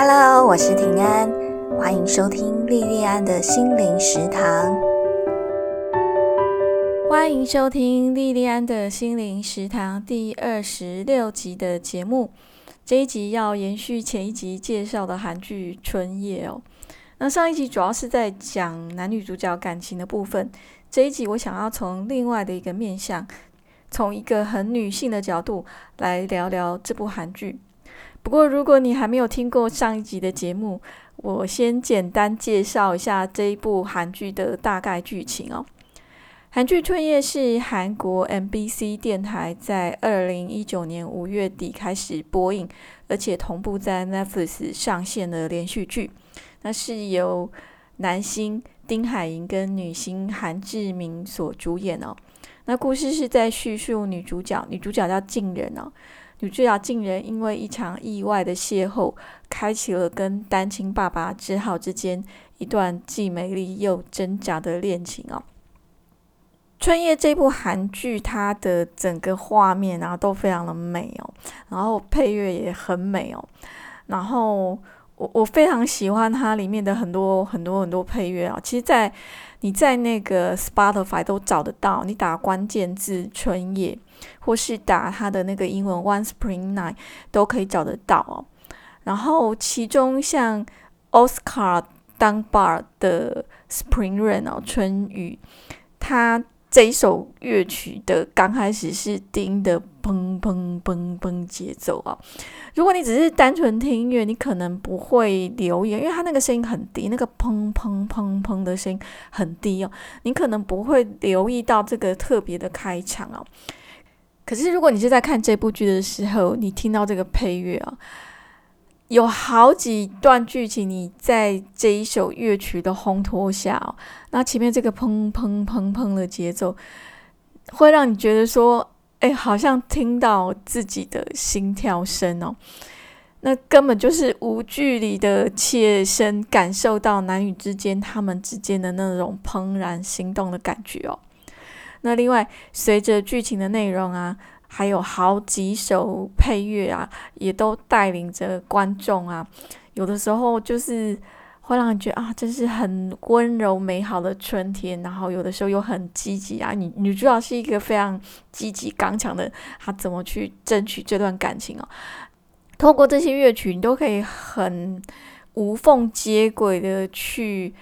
Hello，我是平安，欢迎收听莉莉安的心灵食堂。欢迎收听莉莉安的心灵食堂第二十六集的节目。这一集要延续前一集介绍的韩剧《春夜》哦。那上一集主要是在讲男女主角感情的部分，这一集我想要从另外的一个面向，从一个很女性的角度来聊聊这部韩剧。不过，如果你还没有听过上一集的节目，我先简单介绍一下这一部韩剧的大概剧情哦。韩剧《春夜》是韩国 MBC 电台在二零一九年五月底开始播映，而且同步在 Netflix 上线的连续剧。那是由男星丁海寅跟女星韩志明所主演哦。那故事是在叙述女主角，女主角叫静人哦。女主角竟然因为一场意外的邂逅，开启了跟单亲爸爸之浩之间一段既美丽又真假的恋情哦。春夜这部韩剧，它的整个画面啊都非常的美哦，然后配乐也很美哦，然后我我非常喜欢它里面的很多很多很多配乐啊。其实，在你在那个 Spotify 都找得到，你打关键字“春夜”。或是打它的那个英文 One Spring Night 都可以找得到哦。然后其中像 Oscar Dunbar 的 Spring Rain 哦，春雨，它这一首乐曲的刚开始是叮的砰砰砰砰节奏啊。如果你只是单纯听音乐，你可能不会留意，因为它那个声音很低，那个砰砰砰砰的声音很低哦，你可能不会留意到这个特别的开场哦。可是，如果你是在看这部剧的时候，你听到这个配乐啊，有好几段剧情，你在这一首乐曲的烘托下哦，那前面这个砰砰砰砰的节奏，会让你觉得说，哎，好像听到自己的心跳声哦，那根本就是无距离的切身感受到男女之间他们之间的那种怦然心动的感觉哦。那另外，随着剧情的内容啊，还有好几首配乐啊，也都带领着观众啊，有的时候就是会让人觉得啊，真是很温柔美好的春天。然后有的时候又很积极啊，女女主角是一个非常积极刚强的，她怎么去争取这段感情哦？透过这些乐曲，你都可以很无缝接轨的去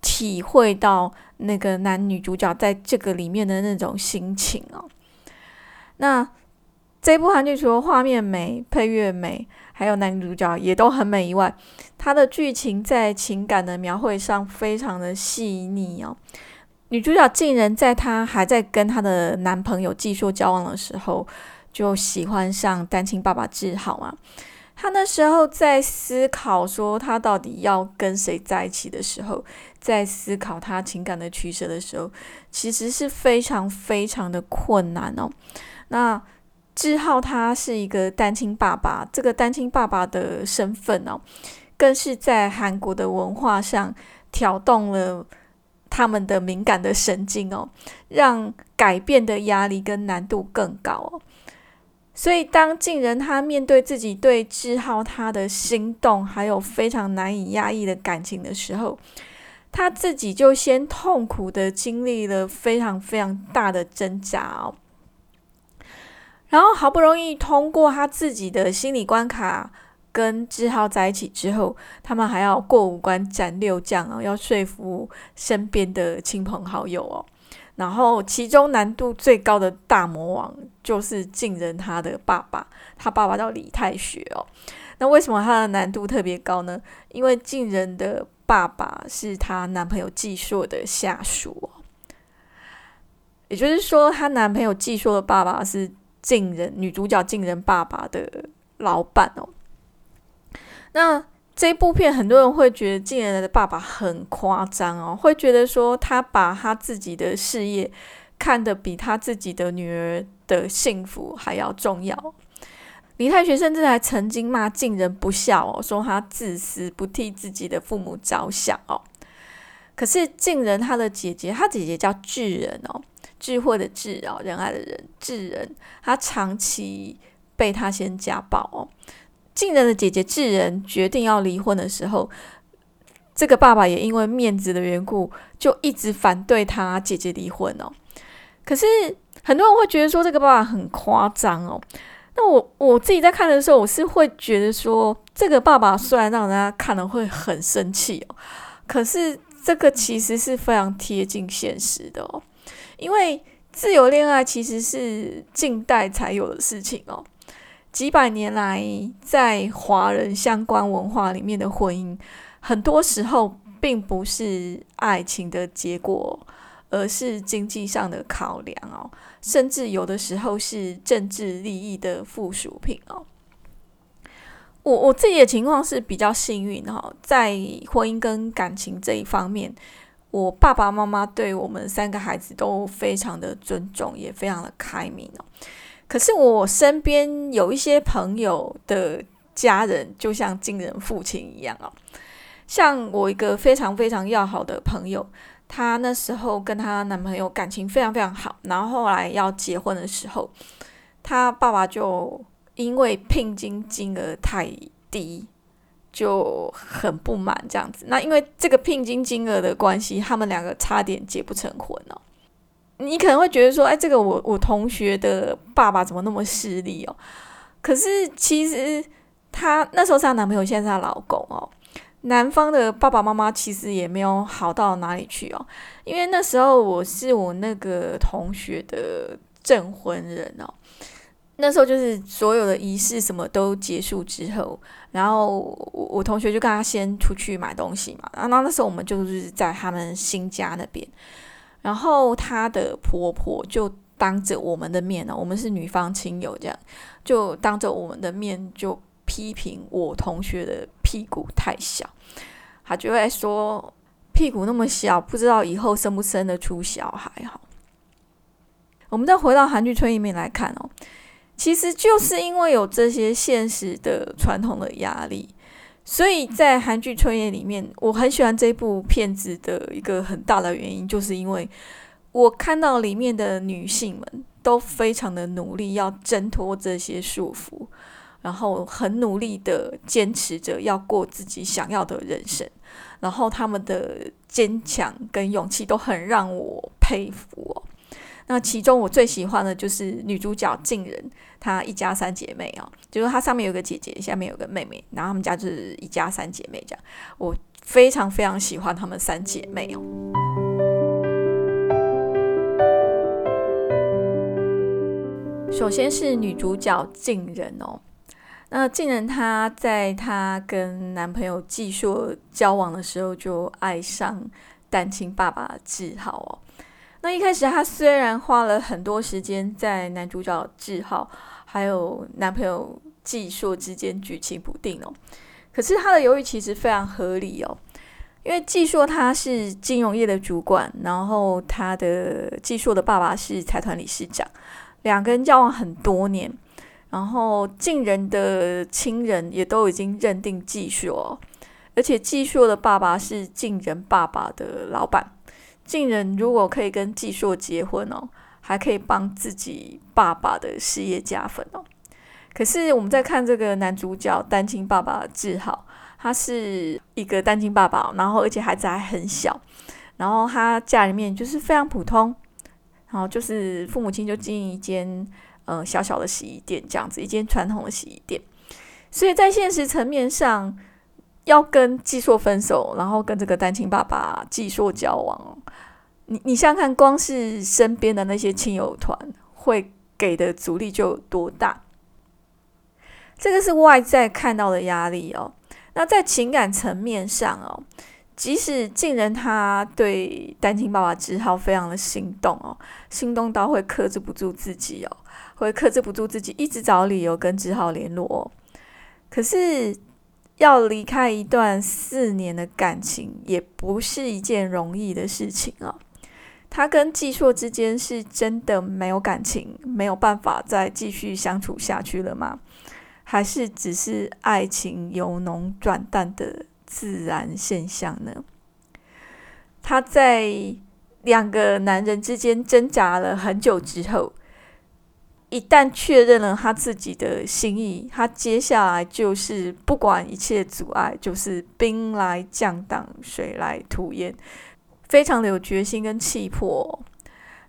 体会到。那个男女主角在这个里面的那种心情哦，那这部韩剧除了画面美、配乐美，还有男主角也都很美以外，它的剧情在情感的描绘上非常的细腻哦。女主角竟然在她还在跟她的男朋友继续交往的时候，就喜欢上单亲爸爸志浩嘛。她那时候在思考说，她到底要跟谁在一起的时候。在思考他情感的取舍的时候，其实是非常非常的困难哦。那志浩他是一个单亲爸爸，这个单亲爸爸的身份哦，更是在韩国的文化上挑动了他们的敏感的神经哦，让改变的压力跟难度更高。所以当静人他面对自己对志浩他的心动，还有非常难以压抑的感情的时候，他自己就先痛苦的经历了非常非常大的挣扎哦，然后好不容易通过他自己的心理关卡，跟志浩在一起之后，他们还要过五关斩六将哦，要说服身边的亲朋好友哦，然后其中难度最高的大魔王就是晋人他的爸爸，他爸爸叫李泰学哦，那为什么他的难度特别高呢？因为晋人的。爸爸是她男朋友季硕的下属哦，也就是说，她男朋友季硕的爸爸是晋人女主角晋人爸爸的老板哦。那这部片很多人会觉得晋人的爸爸很夸张哦，会觉得说他把他自己的事业看得比他自己的女儿的幸福还要重要。李太学甚至还曾经骂晋人不孝哦，说他自私，不替自己的父母着想哦。可是晋人他的姐姐，他姐姐叫巨人哦，智慧的智哦，仁爱的人，智人，他长期被他先家暴哦。静人的姐姐智人决定要离婚的时候，这个爸爸也因为面子的缘故，就一直反对他姐姐离婚哦。可是很多人会觉得说这个爸爸很夸张哦。那我我自己在看的时候，我是会觉得说，这个爸爸虽然让人家看了会很生气哦，可是这个其实是非常贴近现实的哦。因为自由恋爱其实是近代才有的事情哦。几百年来，在华人相关文化里面的婚姻，很多时候并不是爱情的结果，而是经济上的考量哦，甚至有的时候是政治利益的附属品哦。我我自己的情况是比较幸运哈，在婚姻跟感情这一方面，我爸爸妈妈对我们三个孩子都非常的尊重，也非常的开明哦。可是我身边有一些朋友的家人，就像惊人父亲一样哦。像我一个非常非常要好的朋友，她那时候跟她男朋友感情非常非常好，然后后来要结婚的时候，她爸爸就因为聘金金额太低，就很不满这样子。那因为这个聘金金额的关系，他们两个差点结不成婚哦。你可能会觉得说，哎，这个我我同学的爸爸怎么那么势利哦？可是其实她那时候是她男朋友，现在是她老公哦。男方的爸爸妈妈其实也没有好到哪里去哦，因为那时候我是我那个同学的证婚人哦。那时候就是所有的仪式什么都结束之后，然后我我同学就跟他先出去买东西嘛，然后那时候我们就是在他们新家那边。然后她的婆婆就当着我们的面呢，我们是女方亲友，这样就当着我们的面就批评我同学的屁股太小，她就会说屁股那么小，不知道以后生不生得出小孩哈。我们再回到韩剧村里面来看哦，其实就是因为有这些现实的传统的压力。所以在韩剧《春夜》里面，我很喜欢这部片子的一个很大的原因，就是因为我看到里面的女性们都非常的努力要挣脱这些束缚，然后很努力的坚持着要过自己想要的人生，然后他们的坚强跟勇气都很让我佩服哦。那其中我最喜欢的就是女主角静人，她一家三姐妹哦，就是她上面有个姐姐，下面有个妹妹，然后他们家就是一家三姐妹这样。我非常非常喜欢她们三姐妹哦。首先是女主角静人哦，那静人她在她跟男朋友纪硕交往的时候就爱上单亲爸爸志浩哦。那一开始，她虽然花了很多时间在男主角志浩还有男朋友季硕之间举棋不定哦，可是她的犹豫其实非常合理哦，因为季硕他是金融业的主管，然后他的季硕的爸爸是财团理事长，两个人交往很多年，然后近人的亲人也都已经认定季硕，而且季硕的爸爸是近人爸爸的老板。竟然如果可以跟季硕结婚哦，还可以帮自己爸爸的事业加分哦。可是我们在看这个男主角单亲爸爸志浩，他是一个单亲爸爸，然后而且孩子还很小，然后他家里面就是非常普通，然后就是父母亲就经营一间呃小小的洗衣店这样子，一间传统的洗衣店，所以在现实层面上。要跟季硕分手，然后跟这个单亲爸爸季硕交往，你你想想看，光是身边的那些亲友团会给的阻力就有多大？这个是外在看到的压力哦。那在情感层面上哦，即使近人他对单亲爸爸志浩非常的心动哦，心动到会克制不住自己哦，会克制不住自己，一直找理由跟志浩联络。哦可是。要离开一段四年的感情，也不是一件容易的事情啊。他跟季硕之间是真的没有感情，没有办法再继续相处下去了吗？还是只是爱情由浓转淡的自然现象呢？他在两个男人之间挣扎了很久之后。一旦确认了他自己的心意，他接下来就是不管一切阻碍，就是兵来将挡，水来土掩，非常的有决心跟气魄。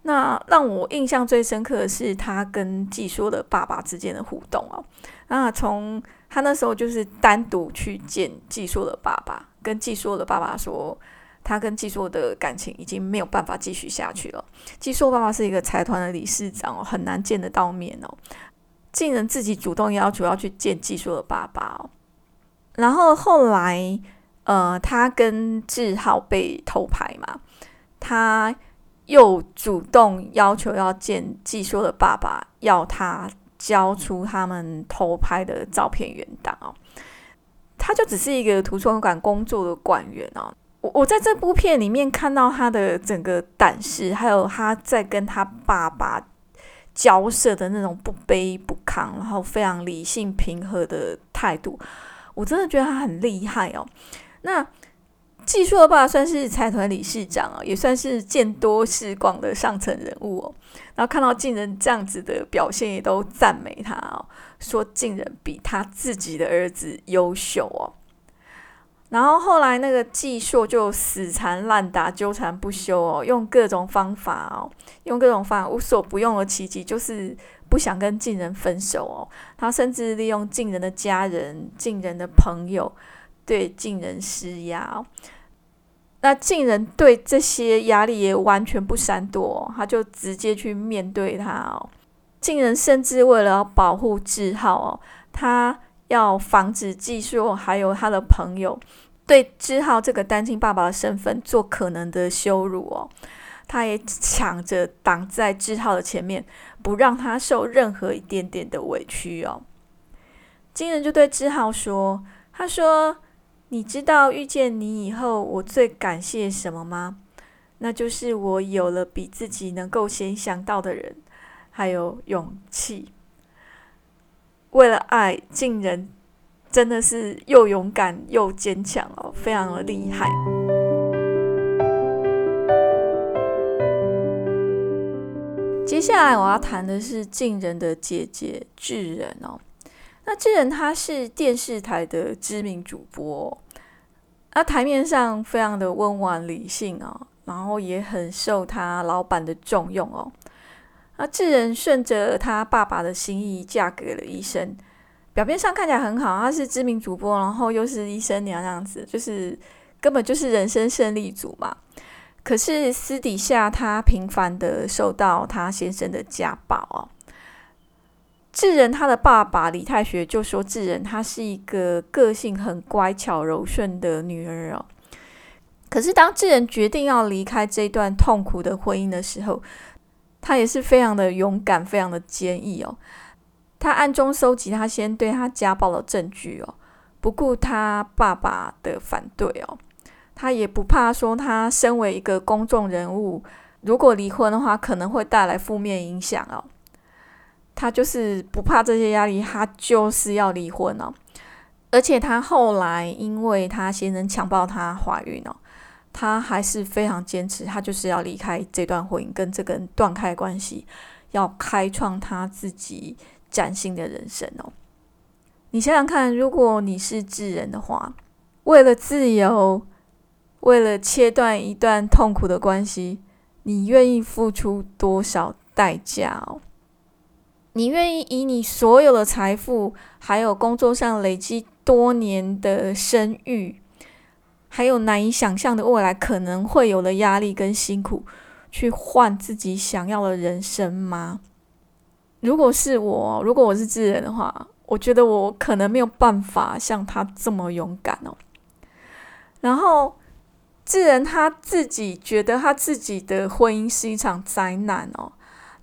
那让我印象最深刻的是他跟季说的爸爸之间的互动哦。那从他那时候就是单独去见季说的爸爸，跟季说的爸爸说，他跟季说的感情已经没有办法继续下去了。季说爸爸是一个财团的理事长哦，很难见得到面哦。竟然自己主动要求要去见季说的爸爸哦。然后后来，呃，他跟志浩被偷拍嘛，他。又主动要求要见季说的爸爸，要他交出他们偷拍的照片原档哦。他就只是一个图书馆工作的馆员哦。我我在这部片里面看到他的整个胆识，还有他在跟他爸爸交涉的那种不卑不亢，然后非常理性平和的态度，我真的觉得他很厉害哦。那。技术的爸算是财团理事长啊，也算是见多识广的上层人物哦。然后看到晋人这样子的表现，也都赞美他哦，说晋人比他自己的儿子优秀哦。然后后来那个季硕就死缠烂打、纠缠不休哦，用各种方法哦，用各种方法无所不用的奇迹，就是不想跟晋人分手哦。他甚至利用晋人的家人、晋人的朋友对晋人施压。那晋人对这些压力也完全不闪躲，他就直接去面对他哦。晋人甚至为了保护志浩哦，他要防止技术还有他的朋友对志浩这个单亲爸爸的身份做可能的羞辱哦。他也抢着挡在志浩的前面，不让他受任何一点点的委屈哦。金人就对志浩说：“他说。”你知道遇见你以后，我最感谢什么吗？那就是我有了比自己能够先想到的人，还有勇气。为了爱，竟然真的是又勇敢又坚强哦，非常的厉害。接下来我要谈的是晋人的姐姐智人哦。那智人他是电视台的知名主播。那台面上非常的温婉理性哦，然后也很受他老板的重用哦。那智人顺着他爸爸的心意嫁给了医生，表面上看起来很好，他是知名主播，然后又是医生娘这样子，就是根本就是人生胜利组嘛。可是私底下他频繁的受到他先生的家暴哦。智仁他的爸爸李太学就说：“智仁她是一个个性很乖巧柔顺的女儿哦。可是当智仁决定要离开这段痛苦的婚姻的时候，他也是非常的勇敢，非常的坚毅哦。他暗中收集他先对他家暴的证据哦，不顾他爸爸的反对哦，他也不怕说他身为一个公众人物，如果离婚的话，可能会带来负面影响哦。”他就是不怕这些压力，他就是要离婚哦。而且他后来，因为他先生强暴她怀孕哦，他还是非常坚持，他就是要离开这段婚姻，跟这个人断开关系，要开创他自己崭新的人生哦。你想想看，如果你是智人的话，为了自由，为了切断一段痛苦的关系，你愿意付出多少代价哦？你愿意以你所有的财富，还有工作上累积多年的声誉，还有难以想象的未来可能会有的压力跟辛苦，去换自己想要的人生吗？如果是我，如果我是智人的话，我觉得我可能没有办法像他这么勇敢哦。然后，智人他自己觉得他自己的婚姻是一场灾难哦。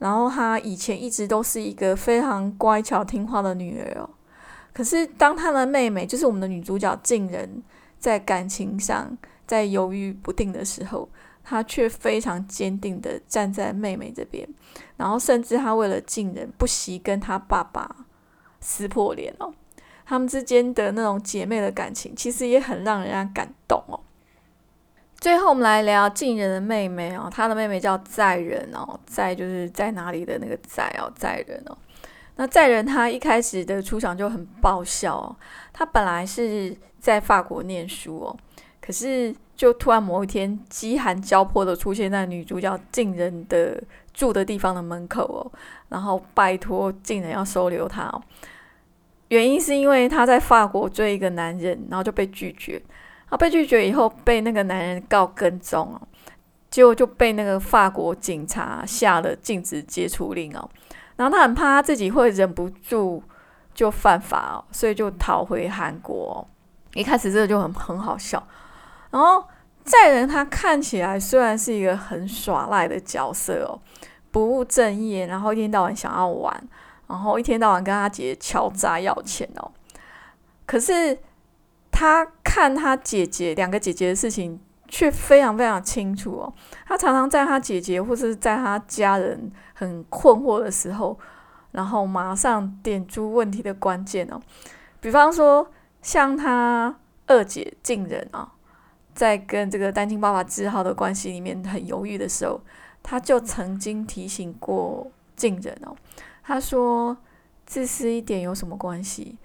然后她以前一直都是一个非常乖巧听话的女儿哦，可是当她的妹妹，就是我们的女主角静人，在感情上在犹豫不定的时候，她却非常坚定的站在妹妹这边，然后甚至她为了静人不惜跟她爸爸撕破脸哦，他们之间的那种姐妹的感情，其实也很让人家感动哦。最后，我们来聊晋人的妹妹哦，她的妹妹叫载人哦，载就是在哪里的那个载哦，载人哦。那载人他一开始的出场就很爆笑哦，他本来是在法国念书哦，可是就突然某一天饥寒交迫的出现在女主角静人的住的地方的门口哦，然后拜托静人要收留他哦。原因是因为他在法国追一个男人，然后就被拒绝。他被拒绝以后，被那个男人告跟踪哦，结果就被那个法国警察下了禁止接触令哦。然后他很怕他自己会忍不住就犯法哦，所以就逃回韩国。一开始这个就很很好笑。然后在人他看起来虽然是一个很耍赖的角色哦，不务正业，然后一天到晚想要玩。然后一天到晚跟他姐敲诈要钱哦，可是他看他姐姐两个姐姐的事情却非常非常清楚哦。他常常在他姐姐或是在他家人很困惑的时候，然后马上点出问题的关键哦。比方说，像他二姐静人啊，在跟这个单亲爸爸志浩的关系里面很犹豫的时候，他就曾经提醒过静人哦。他说：“自私一点有什么关系？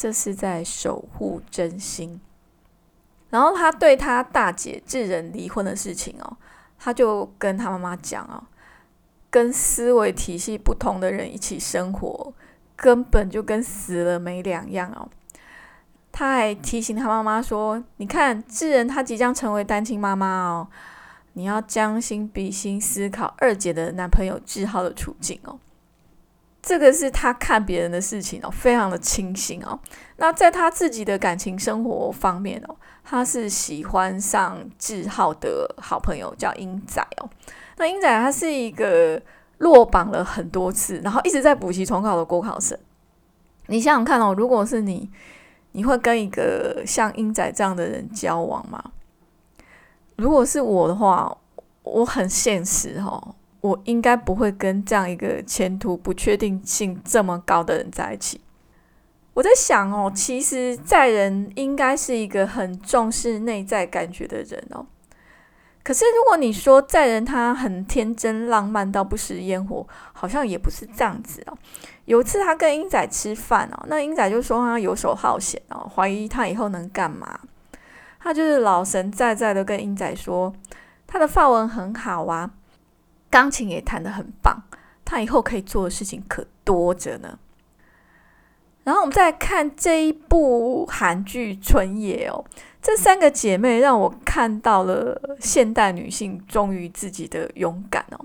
这是在守护真心。”然后他对他大姐智人离婚的事情哦，他就跟他妈妈讲哦，跟思维体系不同的人一起生活，根本就跟死了没两样哦。他还提醒他妈妈说：“你看智人他即将成为单亲妈妈哦，你要将心比心思考二姐的男朋友志浩的处境哦。”这个是他看别人的事情哦，非常的清醒哦。那在他自己的感情生活方面哦，他是喜欢上志浩的好朋友叫英仔哦。那英仔他是一个落榜了很多次，然后一直在补习重考的国考生。你想想看哦，如果是你，你会跟一个像英仔这样的人交往吗？如果是我的话，我很现实哦。我应该不会跟这样一个前途不确定性这么高的人在一起。我在想哦，其实在人应该是一个很重视内在感觉的人哦。可是如果你说在人他很天真浪漫到不食烟火，好像也不是这样子哦。有一次他跟英仔吃饭哦，那英仔就说他游手好闲哦，怀疑他以后能干嘛。他就是老神在在的跟英仔说，他的发文很好啊。钢琴也弹得很棒，他以后可以做的事情可多着呢。然后我们再看这一部韩剧《春野》哦，这三个姐妹让我看到了现代女性忠于自己的勇敢哦。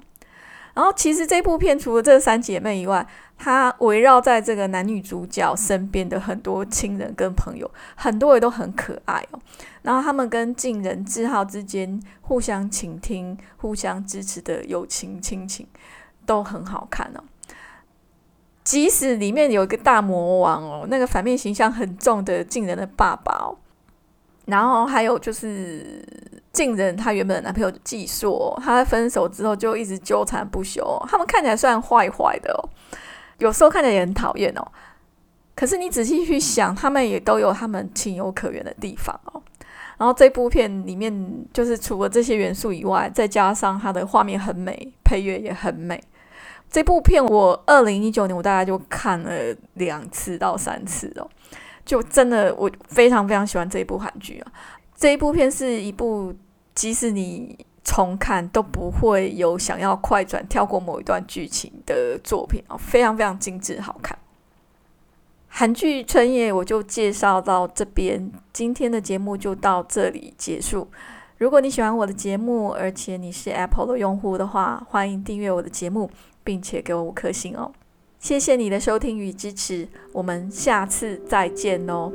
然后其实这部片除了这三姐妹以外，它围绕在这个男女主角身边的很多亲人跟朋友，很多也都很可爱哦。然后他们跟近人志浩之间互相倾听、互相支持的友情亲情，都很好看哦。即使里面有一个大魔王哦，那个反面形象很重的近人的爸爸哦，然后还有就是。近人她原本的男朋友季硕，他在分手之后就一直纠缠不休。他们看起来算坏坏的哦，有时候看起来也很讨厌哦。可是你仔细去想，他们也都有他们情有可原的地方哦。然后这部片里面，就是除了这些元素以外，再加上它的画面很美，配乐也很美。这部片我二零一九年我大概就看了两次到三次哦，就真的我非常非常喜欢这一部韩剧啊。这一部片是一部。即使你重看都不会有想要快转跳过某一段剧情的作品啊，非常非常精致好看。韩剧《春夜》我就介绍到这边，今天的节目就到这里结束。如果你喜欢我的节目，而且你是 Apple 的用户的话，欢迎订阅我的节目，并且给我五颗星哦。谢谢你的收听与支持，我们下次再见哦。